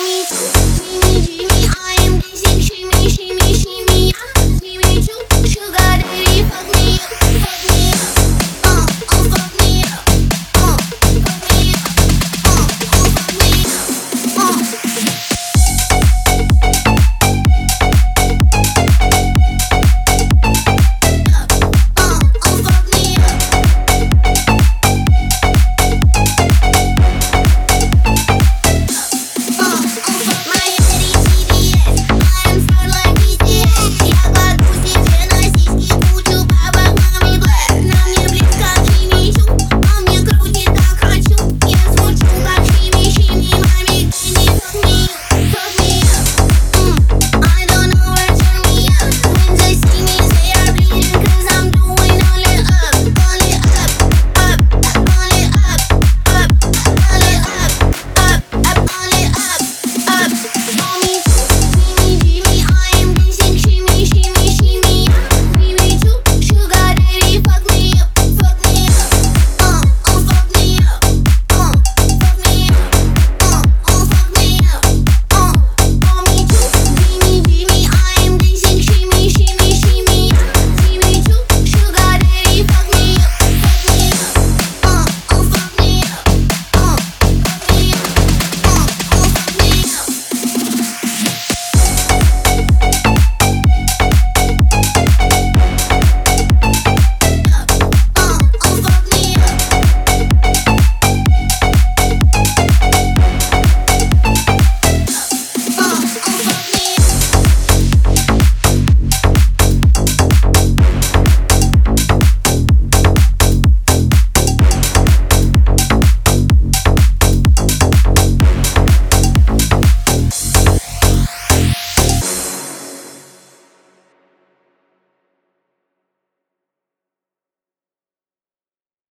me.